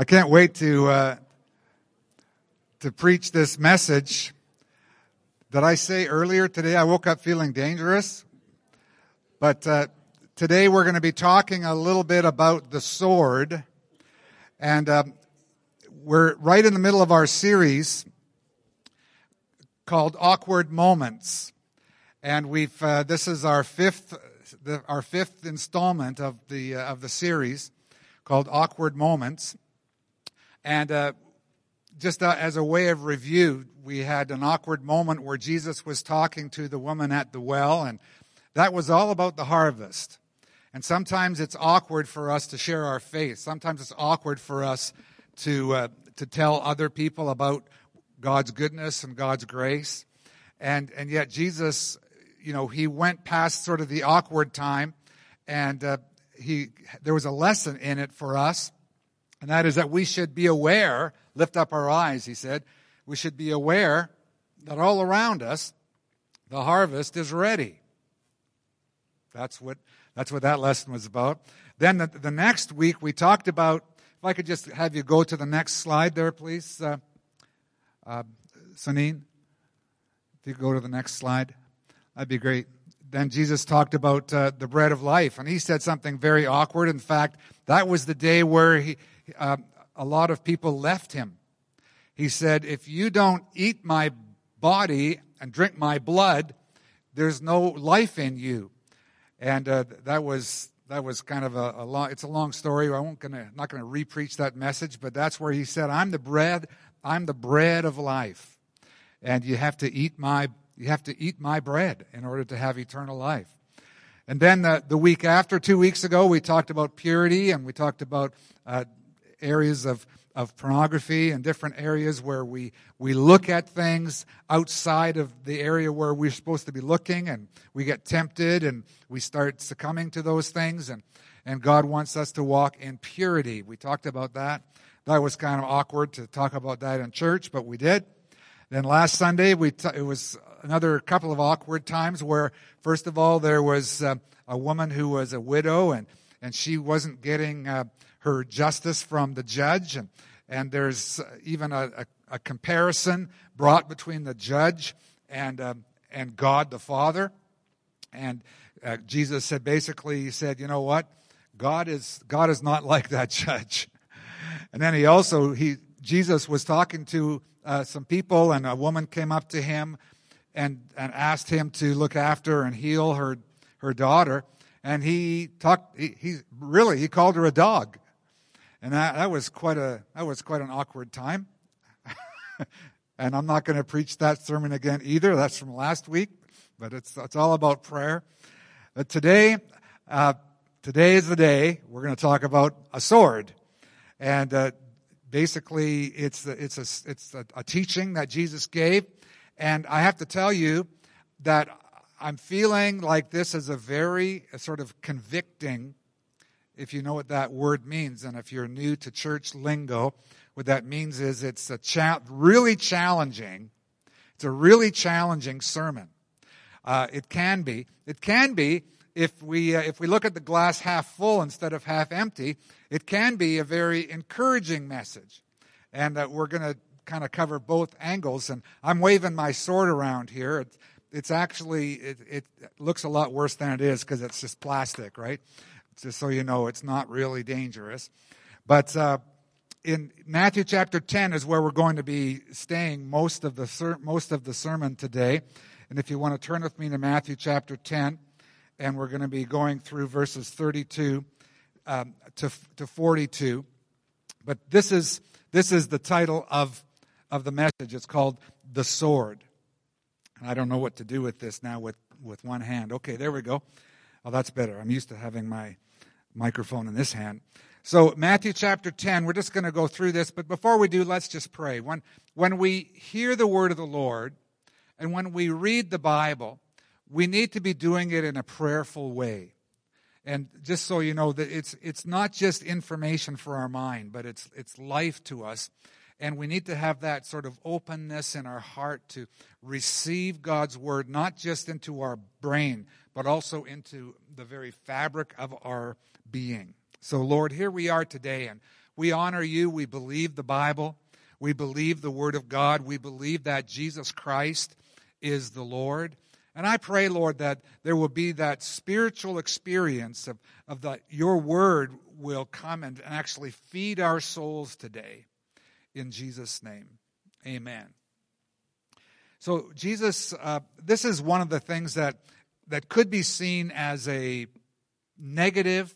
I can't wait to uh, to preach this message. Did I say earlier today I woke up feeling dangerous? But uh, today we're going to be talking a little bit about the sword, and um, we're right in the middle of our series called "Awkward Moments," and we've uh, this is our fifth the, our fifth installment of the uh, of the series called "Awkward Moments." And uh, just uh, as a way of review, we had an awkward moment where Jesus was talking to the woman at the well, and that was all about the harvest. And sometimes it's awkward for us to share our faith. Sometimes it's awkward for us to uh, to tell other people about God's goodness and God's grace. And and yet Jesus, you know, he went past sort of the awkward time, and uh, he there was a lesson in it for us and that is that we should be aware, lift up our eyes, he said, we should be aware that all around us, the harvest is ready. That's what, that's what that lesson was about. Then the, the next week we talked about, if I could just have you go to the next slide there, please, uh, uh. If you go to the next slide, that'd be great. Then Jesus talked about uh, the bread of life, and he said something very awkward. In fact, that was the day where he, uh, a lot of people left him. He said, If you don't eat my body and drink my blood, there's no life in you. And uh, that was that was kind of a, a, long it's a long story i won't gonna not gonna repreach that message but that's where he said i'm the bread i'm the bread of life and you have to eat my you have to eat my bread in order to have eternal life and then the, the week after two weeks ago we talked about purity and we talked about uh, areas of, of pornography and different areas where we, we look at things outside of the area where we're supposed to be looking and we get tempted and we start succumbing to those things and, and God wants us to walk in purity. We talked about that. That was kind of awkward to talk about that in church, but we did. Then last Sunday, we t- it was another couple of awkward times where, first of all, there was uh, a woman who was a widow and, and she wasn't getting uh, her justice from the judge. And, and there's even a, a, a comparison brought between the judge and, um, and God the Father. And uh, Jesus said basically, he said, you know what? God is, God is not like that judge. And then he also, he, Jesus was talking to uh, some people and a woman came up to him and, and asked him to look after and heal her, her daughter. And he talked, he, he really, he called her a dog and that, was quite a that was quite an awkward time. and I'm not going to preach that sermon again either. That's from last week, but it's it's all about prayer. But today, uh, today is the day we're going to talk about a sword, and uh, basically it's it's a it's a, a teaching that Jesus gave, and I have to tell you that I'm feeling like this is a very sort of convicting if you know what that word means, and if you're new to church lingo, what that means is it's a cha- really challenging. It's a really challenging sermon. Uh, it can be. It can be if we uh, if we look at the glass half full instead of half empty. It can be a very encouraging message, and uh, we're going to kind of cover both angles. And I'm waving my sword around here. It's, it's actually it, it looks a lot worse than it is because it's just plastic, right? Just so you know, it's not really dangerous. But uh, in Matthew chapter 10 is where we're going to be staying most of the ser- most of the sermon today. And if you want to turn with me to Matthew chapter 10, and we're going to be going through verses 32 um, to, to 42. But this is this is the title of of the message. It's called the sword. And I don't know what to do with this now with with one hand. Okay, there we go. Oh, that's better. I'm used to having my microphone in this hand. So, Matthew chapter 10, we're just going to go through this, but before we do, let's just pray. When, when we hear the word of the Lord and when we read the Bible, we need to be doing it in a prayerful way. And just so you know that it's, it's not just information for our mind, but it's, it's life to us. And we need to have that sort of openness in our heart to receive God's word, not just into our brain, but also into the very fabric of our being. So, Lord, here we are today, and We honor you. We believe the Bible. We believe the Word of God. We believe that Jesus Christ is the Lord. And I pray, Lord, that there will be that spiritual experience of, of the, your Word will come and, and actually feed our souls today. In Jesus' name, amen. So, Jesus, uh, this is one of the things that, that could be seen as a negative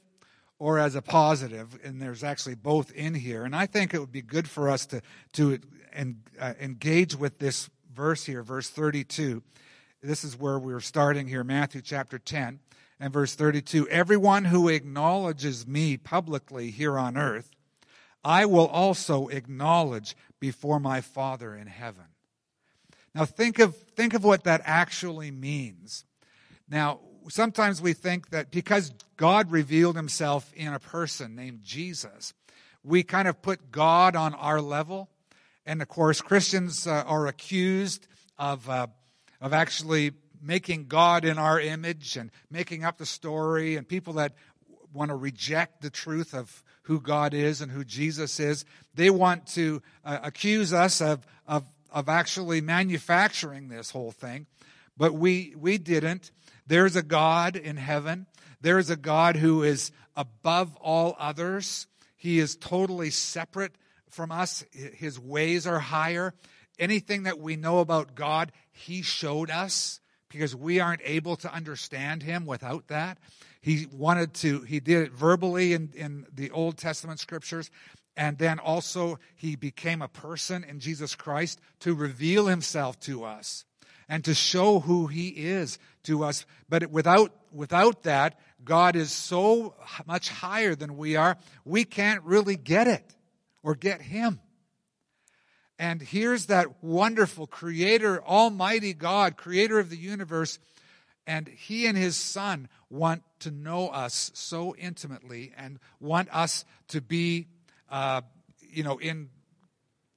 or as a positive, and there's actually both in here. And I think it would be good for us to, to en, uh, engage with this verse here, verse 32. This is where we're starting here, Matthew chapter 10 and verse 32. Everyone who acknowledges me publicly here on earth, I will also acknowledge before my Father in heaven. Now think of, think of what that actually means. Now, sometimes we think that because God revealed himself in a person named Jesus, we kind of put God on our level. And of course, Christians uh, are accused of, uh, of actually making God in our image and making up the story, and people that want to reject the truth of who God is and who Jesus is, they want to uh, accuse us of, of, of actually manufacturing this whole thing. But we, we didn't. There's a God in heaven. There's a God who is above all others. He is totally separate from us. His ways are higher. Anything that we know about God, He showed us because we aren't able to understand Him without that. He wanted to, He did it verbally in, in the Old Testament scriptures. And then also, He became a person in Jesus Christ to reveal Himself to us and to show who he is to us. But without, without that, God is so much higher than we are, we can't really get it or get him. And here's that wonderful creator, almighty God, creator of the universe. And he and his son want to know us so intimately and want us to be, uh, you know, in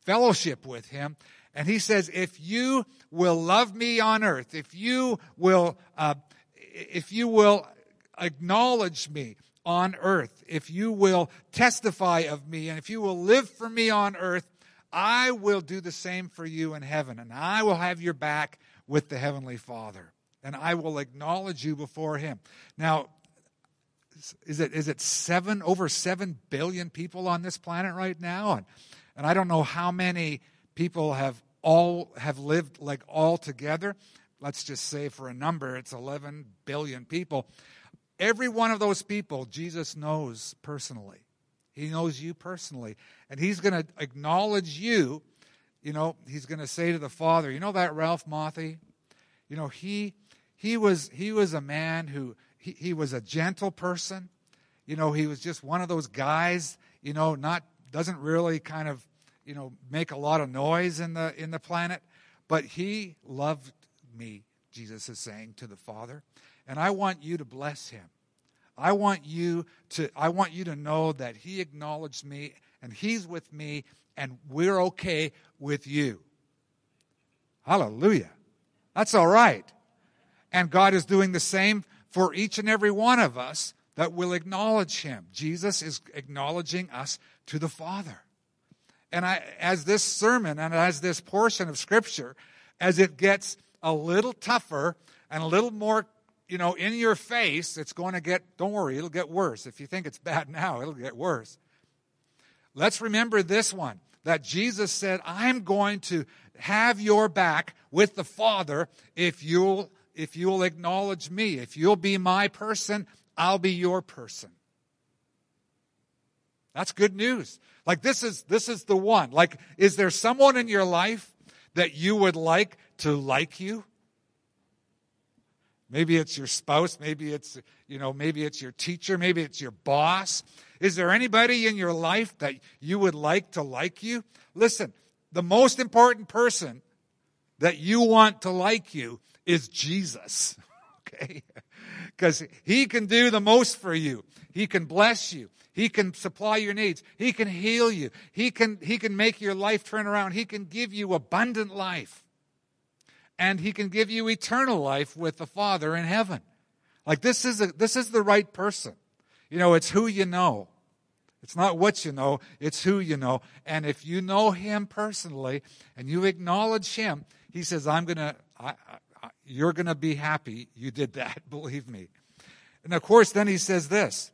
fellowship with him and he says, if you will love me on earth, if you will, uh, if you will acknowledge me on earth, if you will testify of me, and if you will live for me on earth, I will do the same for you in heaven, and I will have your back with the Heavenly Father, and I will acknowledge you before Him. Now, is it is it seven over seven billion people on this planet right now, and and I don't know how many people have all have lived like all together. Let's just say for a number, it's 11 billion people. Every one of those people, Jesus knows personally. He knows you personally. And he's going to acknowledge you. You know, he's going to say to the Father, you know that Ralph Mothie? You know, he he was he was a man who he, he was a gentle person. You know, he was just one of those guys, you know, not doesn't really kind of you know, make a lot of noise in the in the planet, but he loved me, Jesus is saying to the Father, and I want you to bless him. I want you to I want you to know that he acknowledged me and he's with me and we're okay with you. Hallelujah. That's all right. And God is doing the same for each and every one of us that will acknowledge him. Jesus is acknowledging us to the Father. And I, as this sermon and as this portion of scripture, as it gets a little tougher and a little more, you know, in your face, it's going to get, don't worry, it'll get worse. If you think it's bad now, it'll get worse. Let's remember this one that Jesus said, I'm going to have your back with the Father if you'll, if you'll acknowledge me. If you'll be my person, I'll be your person. That's good news. Like this is this is the one. Like is there someone in your life that you would like to like you? Maybe it's your spouse, maybe it's you know, maybe it's your teacher, maybe it's your boss. Is there anybody in your life that you would like to like you? Listen, the most important person that you want to like you is Jesus. Okay? Because he can do the most for you. He can bless you. He can supply your needs. He can heal you. He can, he can make your life turn around. He can give you abundant life. And he can give you eternal life with the Father in heaven. Like this is a, this is the right person. You know, it's who you know. It's not what you know, it's who you know. And if you know him personally and you acknowledge him, he says, I'm going to, you're going to be happy you did that, believe me. And of course, then he says this.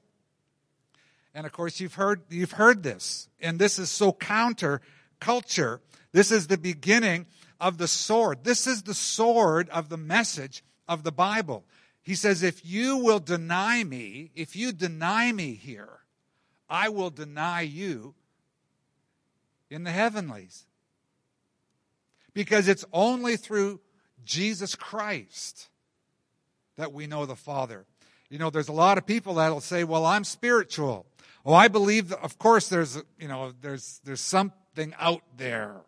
And of course, you've heard, you've heard this. And this is so counter culture. This is the beginning of the sword. This is the sword of the message of the Bible. He says, if you will deny me, if you deny me here, I will deny you in the heavenlies. Because it's only through Jesus Christ that we know the Father. You know, there's a lot of people that'll say, well, I'm spiritual. Oh, I believe, that, of course, there's, you know, there's, there's something out there.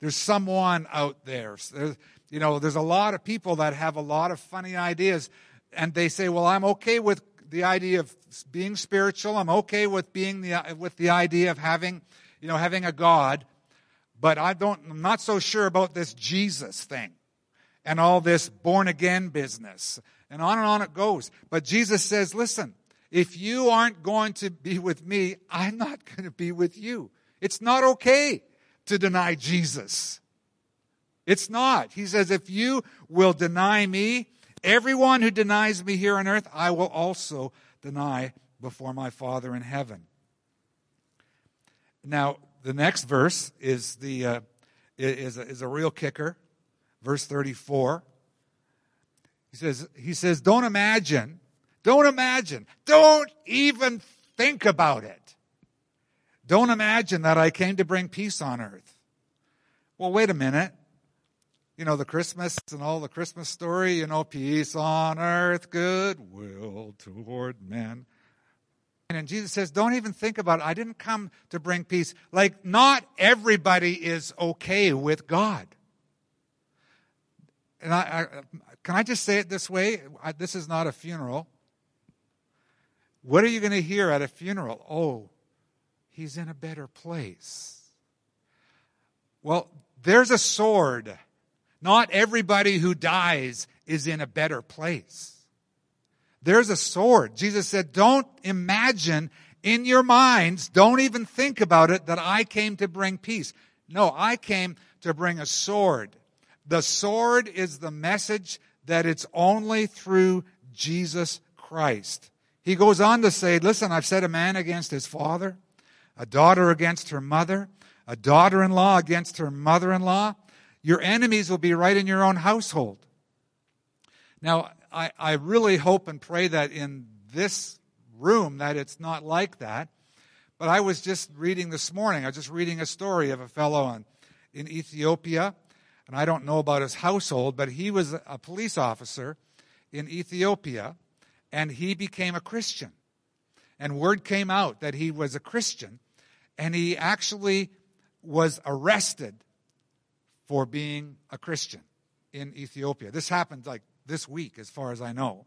There's someone out there. There's, you know, there's a lot of people that have a lot of funny ideas and they say, well, I'm okay with the idea of being spiritual. I'm okay with being the, with the idea of having, you know, having a God, but I don't, I'm not so sure about this Jesus thing and all this born again business and on and on it goes. But Jesus says, listen, if you aren't going to be with me, I'm not going to be with you. It's not okay to deny Jesus. It's not. He says, if you will deny me, everyone who denies me here on earth, I will also deny before my Father in heaven. Now, the next verse is the uh, is a, is a real kicker. Verse 34. He says, he says, don't imagine, don't imagine, don't even think about it. Don't imagine that I came to bring peace on earth. Well, wait a minute you know, the Christmas and all the Christmas story, you know, peace on earth, goodwill toward men. And Jesus says, don't even think about it. I didn't come to bring peace. Like, not everybody is okay with God. And I, I can I just say it this way? I, this is not a funeral. What are you going to hear at a funeral? Oh, he's in a better place. Well, there's a sword not everybody who dies is in a better place. There's a sword. Jesus said, don't imagine in your minds, don't even think about it that I came to bring peace. No, I came to bring a sword. The sword is the message that it's only through Jesus Christ. He goes on to say, listen, I've set a man against his father, a daughter against her mother, a daughter-in-law against her mother-in-law, your enemies will be right in your own household. Now, I, I really hope and pray that in this room that it's not like that. But I was just reading this morning, I was just reading a story of a fellow in, in Ethiopia, and I don't know about his household, but he was a police officer in Ethiopia, and he became a Christian. And word came out that he was a Christian, and he actually was arrested for being a Christian in Ethiopia. This happened like this week, as far as I know.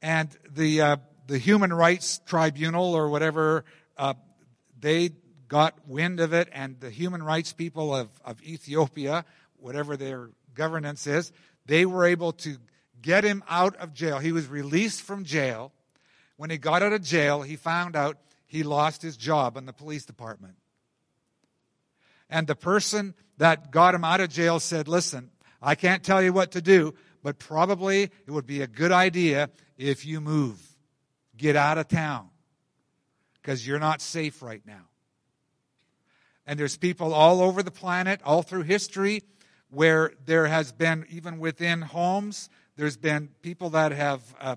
And the uh, the Human Rights Tribunal or whatever, uh, they got wind of it, and the human rights people of, of Ethiopia, whatever their governance is, they were able to get him out of jail. He was released from jail. When he got out of jail, he found out he lost his job in the police department. And the person that got him out of jail said, Listen, I can't tell you what to do, but probably it would be a good idea if you move. Get out of town because you're not safe right now. And there's people all over the planet, all through history, where there has been, even within homes, there's been people that have, uh,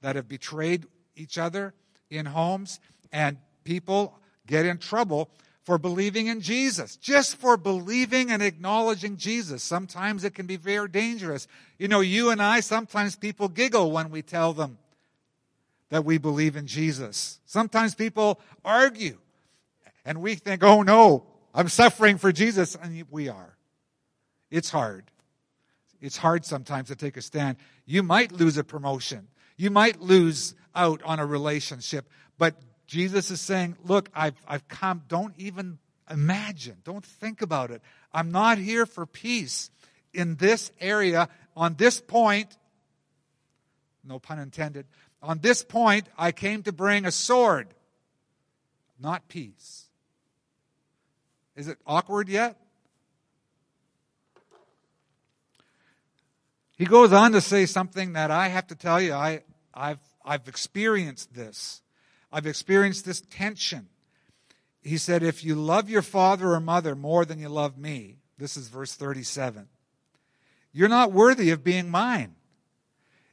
that have betrayed each other in homes, and people get in trouble for believing in Jesus, just for believing and acknowledging Jesus. Sometimes it can be very dangerous. You know, you and I, sometimes people giggle when we tell them that we believe in Jesus. Sometimes people argue and we think, oh no, I'm suffering for Jesus. And we are. It's hard. It's hard sometimes to take a stand. You might lose a promotion. You might lose out on a relationship, but Jesus is saying, Look, I've, I've come. Don't even imagine. Don't think about it. I'm not here for peace in this area. On this point, no pun intended, on this point, I came to bring a sword. not peace. Is it awkward yet? He goes on to say something that I have to tell you, I, I've, I've experienced this. I've experienced this tension. He said, If you love your father or mother more than you love me, this is verse 37, you're not worthy of being mine.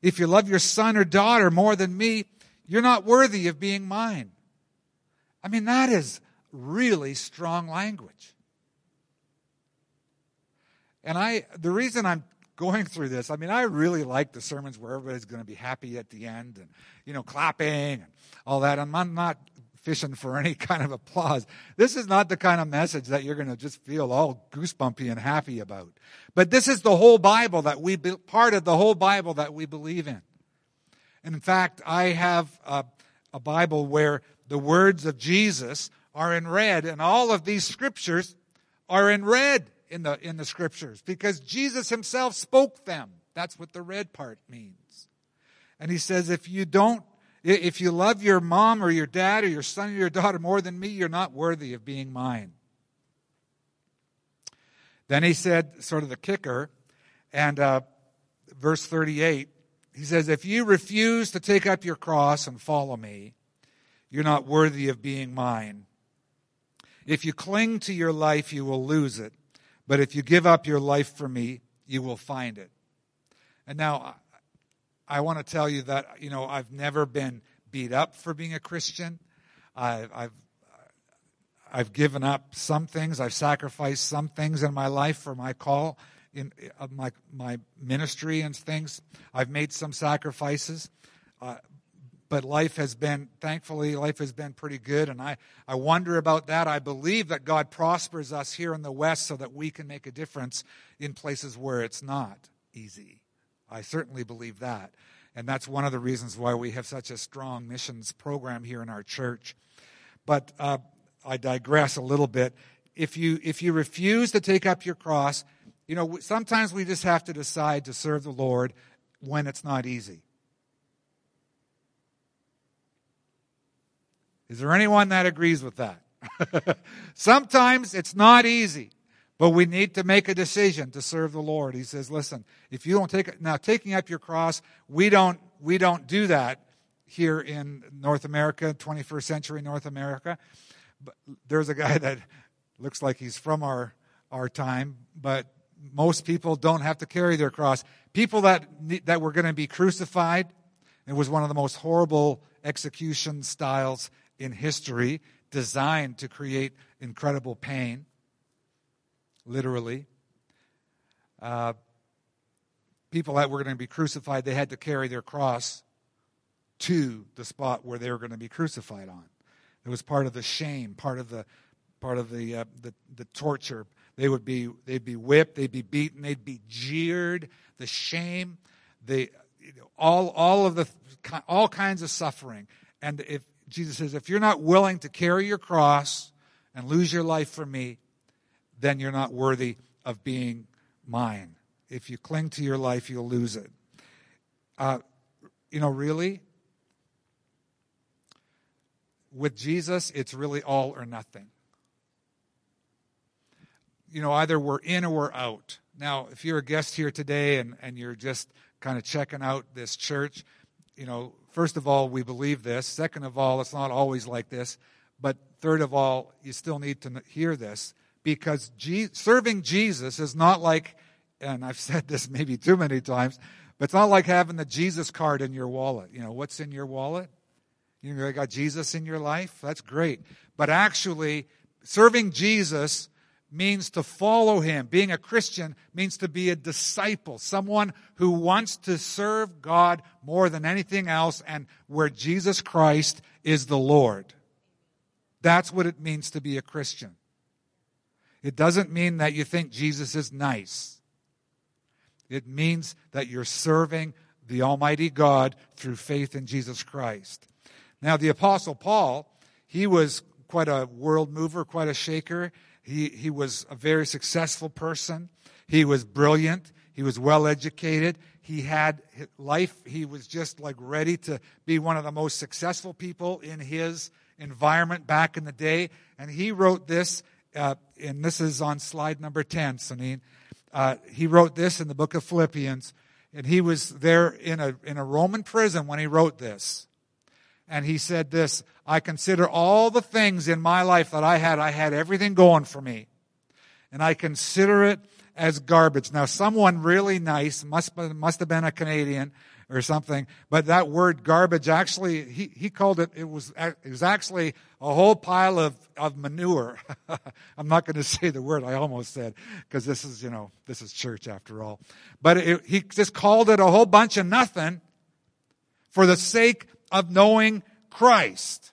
If you love your son or daughter more than me, you're not worthy of being mine. I mean, that is really strong language. And I, the reason I'm going through this, I mean, I really like the sermons where everybody's going to be happy at the end and, you know, clapping and all that. I'm not fishing for any kind of applause. This is not the kind of message that you're going to just feel all goosebumpy and happy about. But this is the whole Bible that we, part of the whole Bible that we believe in. And in fact, I have a, a Bible where the words of Jesus are in red, and all of these scriptures are in red in the, in the scriptures because Jesus himself spoke them. That's what the red part means. And he says, if you don't, if you love your mom or your dad or your son or your daughter more than me, you're not worthy of being mine. Then he said, sort of the kicker, and uh, verse 38, he says, If you refuse to take up your cross and follow me, you're not worthy of being mine. If you cling to your life, you will lose it. But if you give up your life for me, you will find it. And now, I want to tell you that, you know, I've never been beat up for being a Christian. I've, I've, I've given up some things. I've sacrificed some things in my life for my call in uh, my my ministry and things. I've made some sacrifices, uh, but life has been thankfully life has been pretty good, and I I wonder about that. I believe that God prospers us here in the West so that we can make a difference in places where it's not easy. I certainly believe that, and that's one of the reasons why we have such a strong missions program here in our church. But uh, I digress a little bit. If you if you refuse to take up your cross you know, sometimes we just have to decide to serve the Lord when it's not easy. Is there anyone that agrees with that? sometimes it's not easy, but we need to make a decision to serve the Lord. He says, listen, if you don't take it, now taking up your cross, we don't, we don't do that here in North America, 21st century North America. But there's a guy that looks like he's from our, our time, but most people don't have to carry their cross. People that, that were going to be crucified, it was one of the most horrible execution styles in history, designed to create incredible pain, literally. Uh, people that were going to be crucified, they had to carry their cross to the spot where they were going to be crucified on. It was part of the shame, part of the part of the uh, the, the torture, they would be, they'd be whipped, they'd be beaten, they'd be jeered, the shame, the, all, all of the, all kinds of suffering. And if Jesus says, if you're not willing to carry your cross and lose your life for me, then you're not worthy of being mine. If you cling to your life, you'll lose it. Uh, you know, really, with Jesus, it's really all or nothing you know, either we're in or we're out. Now, if you're a guest here today and, and you're just kind of checking out this church, you know, first of all, we believe this. Second of all, it's not always like this. But third of all, you still need to hear this because Je- serving Jesus is not like, and I've said this maybe too many times, but it's not like having the Jesus card in your wallet. You know, what's in your wallet? You know, got Jesus in your life? That's great. But actually, serving Jesus means to follow him. Being a Christian means to be a disciple, someone who wants to serve God more than anything else and where Jesus Christ is the Lord. That's what it means to be a Christian. It doesn't mean that you think Jesus is nice. It means that you're serving the Almighty God through faith in Jesus Christ. Now, the Apostle Paul, he was quite a world mover, quite a shaker. He, he was a very successful person. He was brilliant. He was well educated. He had life. He was just like ready to be one of the most successful people in his, environment back in the day. And he wrote this, uh, and this is on slide number 10, Sanine. Uh, he wrote this in the book of Philippians, and he was there in a, in a Roman prison when he wrote this. And he said this, I consider all the things in my life that I had, I had everything going for me. And I consider it as garbage. Now, someone really nice, must, must have been a Canadian or something, but that word garbage actually, he, he called it, it was, it was actually a whole pile of, of manure. I'm not going to say the word I almost said, because this is, you know, this is church after all. But it, he just called it a whole bunch of nothing for the sake of knowing Christ.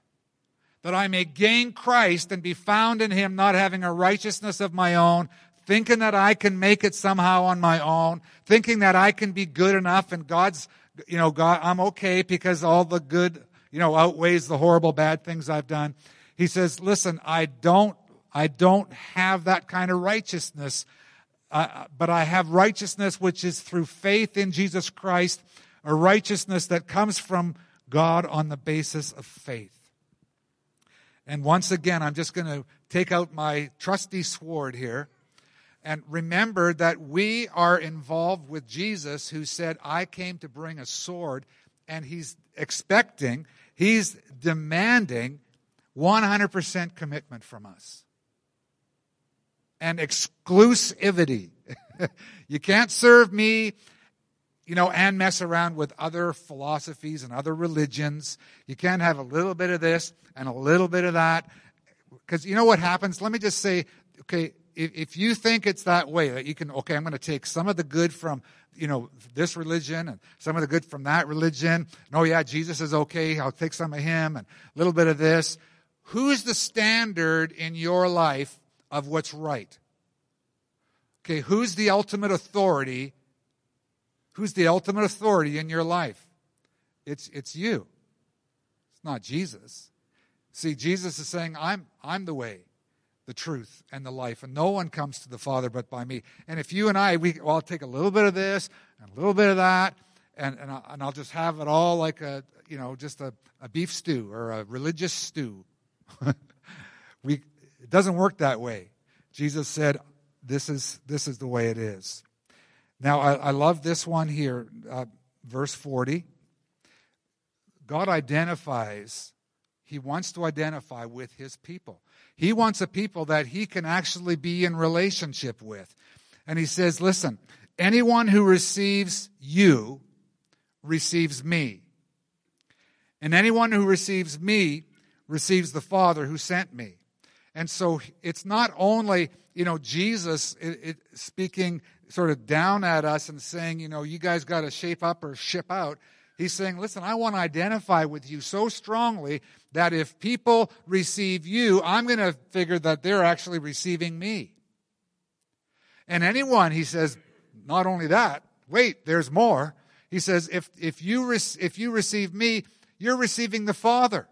That I may gain Christ and be found in him, not having a righteousness of my own, thinking that I can make it somehow on my own, thinking that I can be good enough and God's, you know, God, I'm okay because all the good, you know, outweighs the horrible bad things I've done. He says, listen, I don't, I don't have that kind of righteousness, uh, but I have righteousness which is through faith in Jesus Christ, a righteousness that comes from God on the basis of faith. And once again, I'm just going to take out my trusty sword here and remember that we are involved with Jesus who said, I came to bring a sword, and he's expecting, he's demanding 100% commitment from us. And exclusivity. you can't serve me, you know, and mess around with other philosophies and other religions. You can't have a little bit of this and a little bit of that. Because you know what happens? Let me just say, okay, if, if you think it's that way, that you can, okay, I'm going to take some of the good from, you know, this religion and some of the good from that religion. And, oh yeah, Jesus is okay. I'll take some of him and a little bit of this. Who's the standard in your life of what's right? Okay, who's the ultimate authority? Who's the ultimate authority in your life? It's, it's you. It's not Jesus. See, Jesus is saying, I'm, I'm the way the truth and the life. And no one comes to the Father but by me. And if you and I, we, well, I'll take a little bit of this and a little bit of that, and, and, I, and I'll just have it all like a, you know, just a, a beef stew or a religious stew. we, it doesn't work that way. Jesus said, this is, this is the way it is. Now, I, I love this one here, uh, verse 40. God identifies, He wants to identify with His people. He wants a people that he can actually be in relationship with. And he says, listen, anyone who receives you receives me. And anyone who receives me receives the Father who sent me. And so it's not only, you know, Jesus it, it, speaking sort of down at us and saying, you know, you guys got to shape up or ship out. He's saying, listen, I want to identify with you so strongly that if people receive you, I'm going to figure that they're actually receiving me. And anyone, he says, not only that, wait, there's more. He says, if, if, you, re- if you receive me, you're receiving the Father.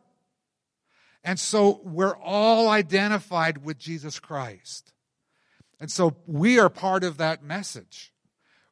And so we're all identified with Jesus Christ. And so we are part of that message.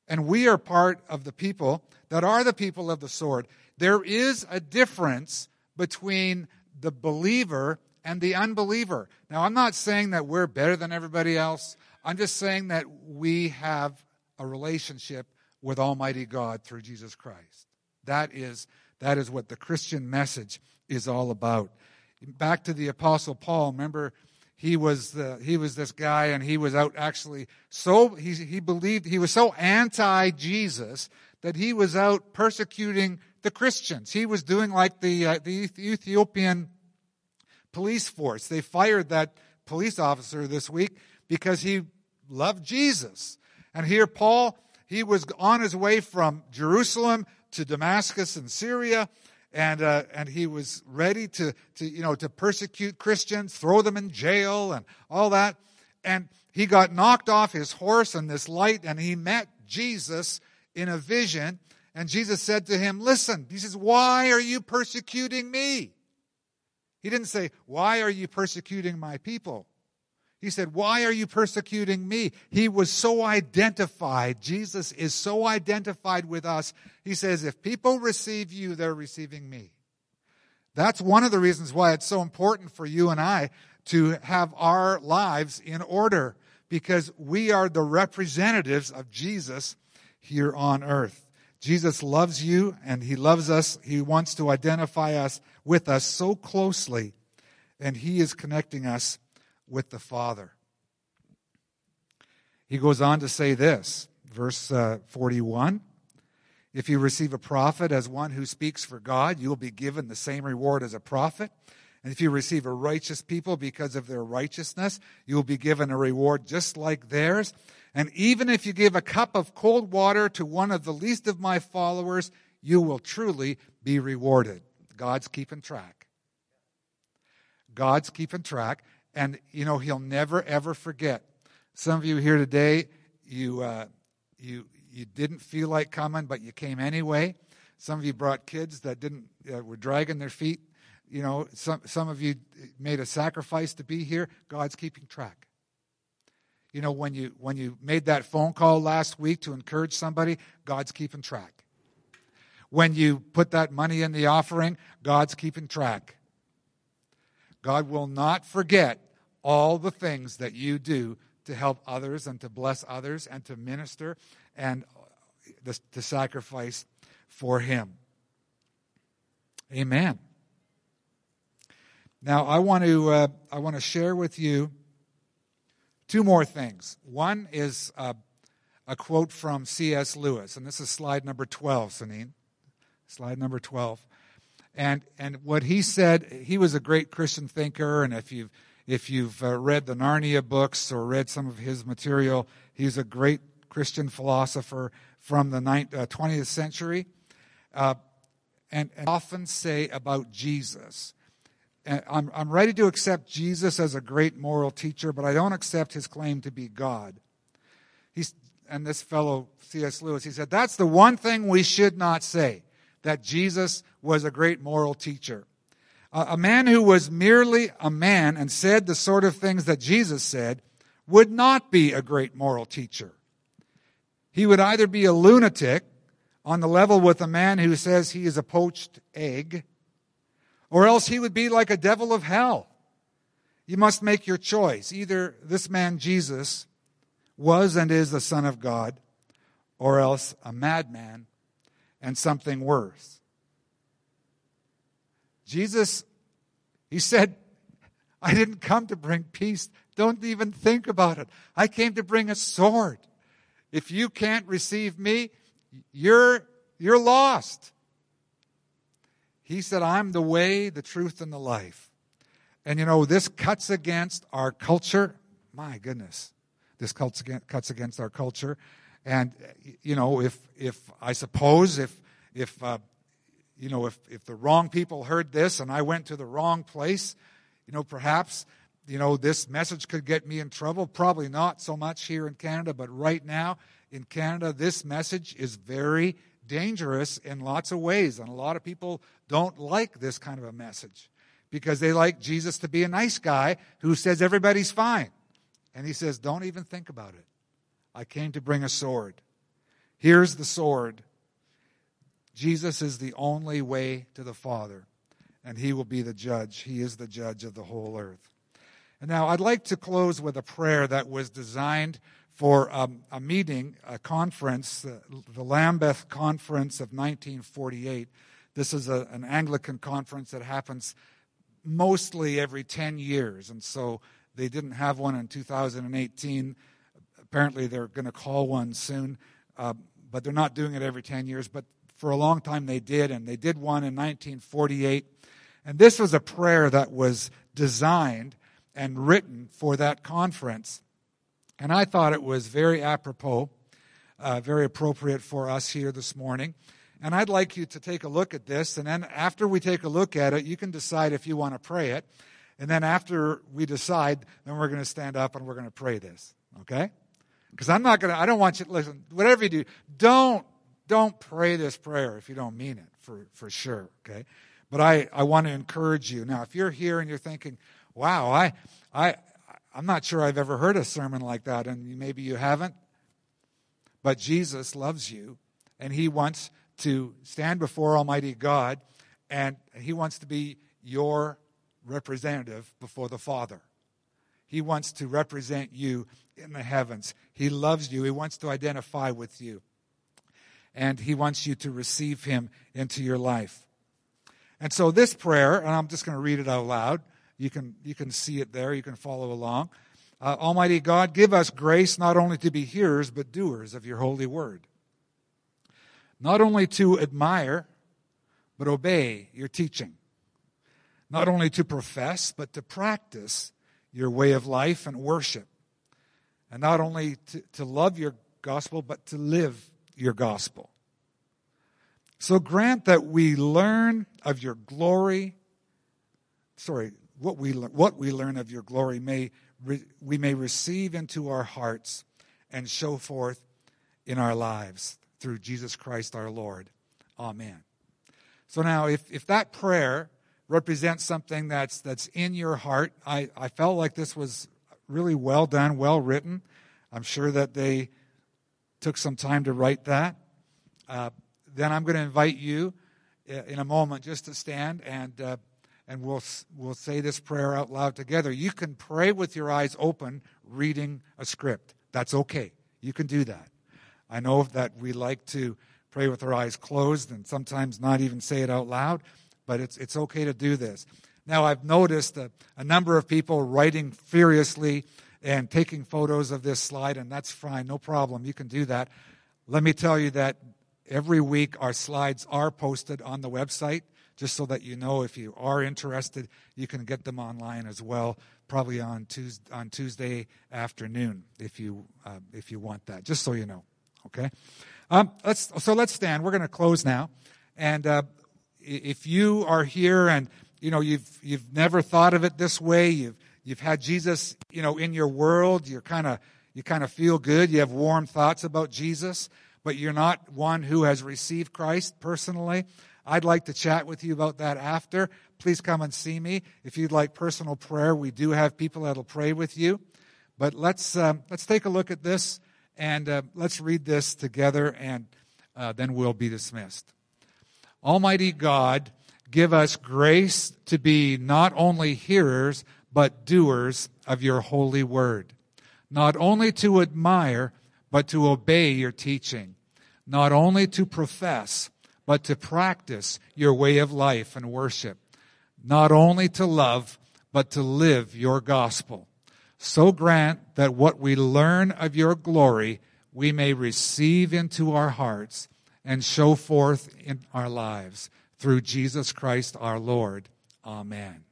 And we are part of the people that are the people of the sword. There is a difference between the believer and the unbeliever. Now, I'm not saying that we're better than everybody else. I'm just saying that we have a relationship with Almighty God through Jesus Christ. That is, that is what the Christian message is all about. Back to the Apostle Paul, remember he was the, he was this guy and he was out actually so he, he believed he was so anti Jesus that he was out persecuting the Christians. He was doing like the, uh, the Ethiopian police force. They fired that police officer this week because he loved Jesus. And here Paul, he was on his way from Jerusalem to Damascus in Syria, and uh, and he was ready to to you know to persecute Christians, throw them in jail, and all that. And he got knocked off his horse in this light, and he met Jesus in a vision. And Jesus said to him, Listen, he says, Why are you persecuting me? He didn't say, Why are you persecuting my people? He said, Why are you persecuting me? He was so identified. Jesus is so identified with us. He says, If people receive you, they're receiving me. That's one of the reasons why it's so important for you and I to have our lives in order because we are the representatives of Jesus here on earth. Jesus loves you and he loves us. He wants to identify us with us so closely and he is connecting us with the Father. He goes on to say this, verse uh, 41. If you receive a prophet as one who speaks for God, you will be given the same reward as a prophet. And if you receive a righteous people because of their righteousness, you will be given a reward just like theirs. And even if you give a cup of cold water to one of the least of my followers, you will truly be rewarded. God's keeping track. God's keeping track. And, you know, He'll never, ever forget. Some of you here today, you, uh, you, you didn't feel like coming, but you came anyway. Some of you brought kids that didn't uh, were dragging their feet. You know, some some of you made a sacrifice to be here. God's keeping track. You know, when you when you made that phone call last week to encourage somebody, God's keeping track. When you put that money in the offering, God's keeping track. God will not forget all the things that you do to help others and to bless others and to minister and to sacrifice for Him. Amen. Now, I want to uh, I want to share with you two more things. One is uh, a quote from C.S. Lewis, and this is slide number twelve, Sanine. Slide number twelve, and and what he said. He was a great Christian thinker, and if you've if you've uh, read the Narnia books or read some of his material, he's a great Christian philosopher from the 20th uh, century. Uh, and, and, often say about Jesus. I'm, I'm ready to accept Jesus as a great moral teacher, but I don't accept his claim to be God. He's, and this fellow, C.S. Lewis, he said, that's the one thing we should not say, that Jesus was a great moral teacher. A man who was merely a man and said the sort of things that Jesus said would not be a great moral teacher. He would either be a lunatic on the level with a man who says he is a poached egg, or else he would be like a devil of hell. You must make your choice. Either this man Jesus was and is the Son of God, or else a madman and something worse. Jesus, he said, I didn't come to bring peace. Don't even think about it. I came to bring a sword. If you can't receive me, you're, you're lost. He said, I'm the way, the truth, and the life. And you know, this cuts against our culture. My goodness. This cuts against, our culture. And, you know, if, if I suppose if, if uh, you know, if, if the wrong people heard this and I went to the wrong place, you know, perhaps, you know, this message could get me in trouble. Probably not so much here in Canada, but right now in Canada, this message is very dangerous in lots of ways. And a lot of people don't like this kind of a message because they like Jesus to be a nice guy who says everybody's fine. And he says, don't even think about it. I came to bring a sword. Here's the sword Jesus is the only way to the Father, and He will be the judge. He is the judge of the whole earth. And now I'd like to close with a prayer that was designed for um, a meeting, a conference, uh, the Lambeth Conference of 1948. This is a, an Anglican conference that happens mostly every 10 years, and so they didn't have one in 2018. Apparently, they're going to call one soon, uh, but they're not doing it every 10 years. But for a long time they did, and they did one in 1948. And this was a prayer that was designed and written for that conference. And I thought it was very apropos, uh, very appropriate for us here this morning. And I'd like you to take a look at this. And then after we take a look at it, you can decide if you want to pray it. And then after we decide, then we're going to stand up and we're going to pray this. Okay? Because I'm not going to, I don't want you to listen, whatever you do, don't don't pray this prayer if you don't mean it for, for sure, okay? But I, I want to encourage you. Now, if you're here and you're thinking, wow, I, I, I'm not sure I've ever heard a sermon like that, and maybe you haven't, but Jesus loves you, and He wants to stand before Almighty God, and He wants to be your representative before the Father. He wants to represent you in the heavens. He loves you. He wants to identify with you. And he wants you to receive him into your life. And so this prayer, and I'm just going to read it out loud. You can, you can see it there. You can follow along. Uh, Almighty God, give us grace not only to be hearers, but doers of your holy word. Not only to admire, but obey your teaching. Not only to profess, but to practice your way of life and worship. And not only to, to love your gospel, but to live your gospel. So grant that we learn of your glory. Sorry, what we, what we learn of your glory may we may receive into our hearts and show forth in our lives through Jesus Christ our Lord. Amen. So now, if, if that prayer represents something that's, that's in your heart, I, I felt like this was really well done, well written. I'm sure that they took some time to write that. Uh, then I'm going to invite you uh, in a moment just to stand and uh, and we'll, we'll say this prayer out loud together. You can pray with your eyes open, reading a script. That's okay. You can do that. I know that we like to pray with our eyes closed and sometimes not even say it out loud, but it's, it's okay to do this. Now, I've noticed a, a number of people writing furiously and taking photos of this slide, and that's fine, no problem. You can do that. Let me tell you that every week our slides are posted on the website just so that you know if you are interested, you can get them online as well, probably on Tuesday, on Tuesday afternoon if you, uh, if you want that, just so you know. Okay? Um, let's, so let's stand. We're going to close now. And uh, if you are here and you know you've you've never thought of it this way, you've you've had Jesus, you know, in your world, you're kind of you kind of feel good, you have warm thoughts about Jesus, but you're not one who has received Christ personally. I'd like to chat with you about that after. Please come and see me. If you'd like personal prayer, we do have people that'll pray with you. But let's, um, let's take a look at this and uh, let's read this together and uh, then we'll be dismissed. Almighty God, give us grace to be not only hearers, but doers of your holy word. Not only to admire, but to obey your teaching. Not only to profess, but to practice your way of life and worship. Not only to love, but to live your gospel. So grant that what we learn of your glory we may receive into our hearts and show forth in our lives through Jesus Christ our Lord. Amen.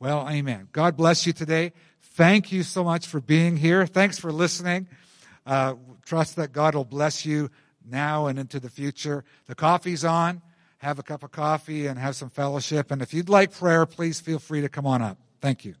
Well, amen. God bless you today. Thank you so much for being here. Thanks for listening. Uh, trust that God will bless you now and into the future. The coffee's on. Have a cup of coffee and have some fellowship. And if you'd like prayer, please feel free to come on up. Thank you.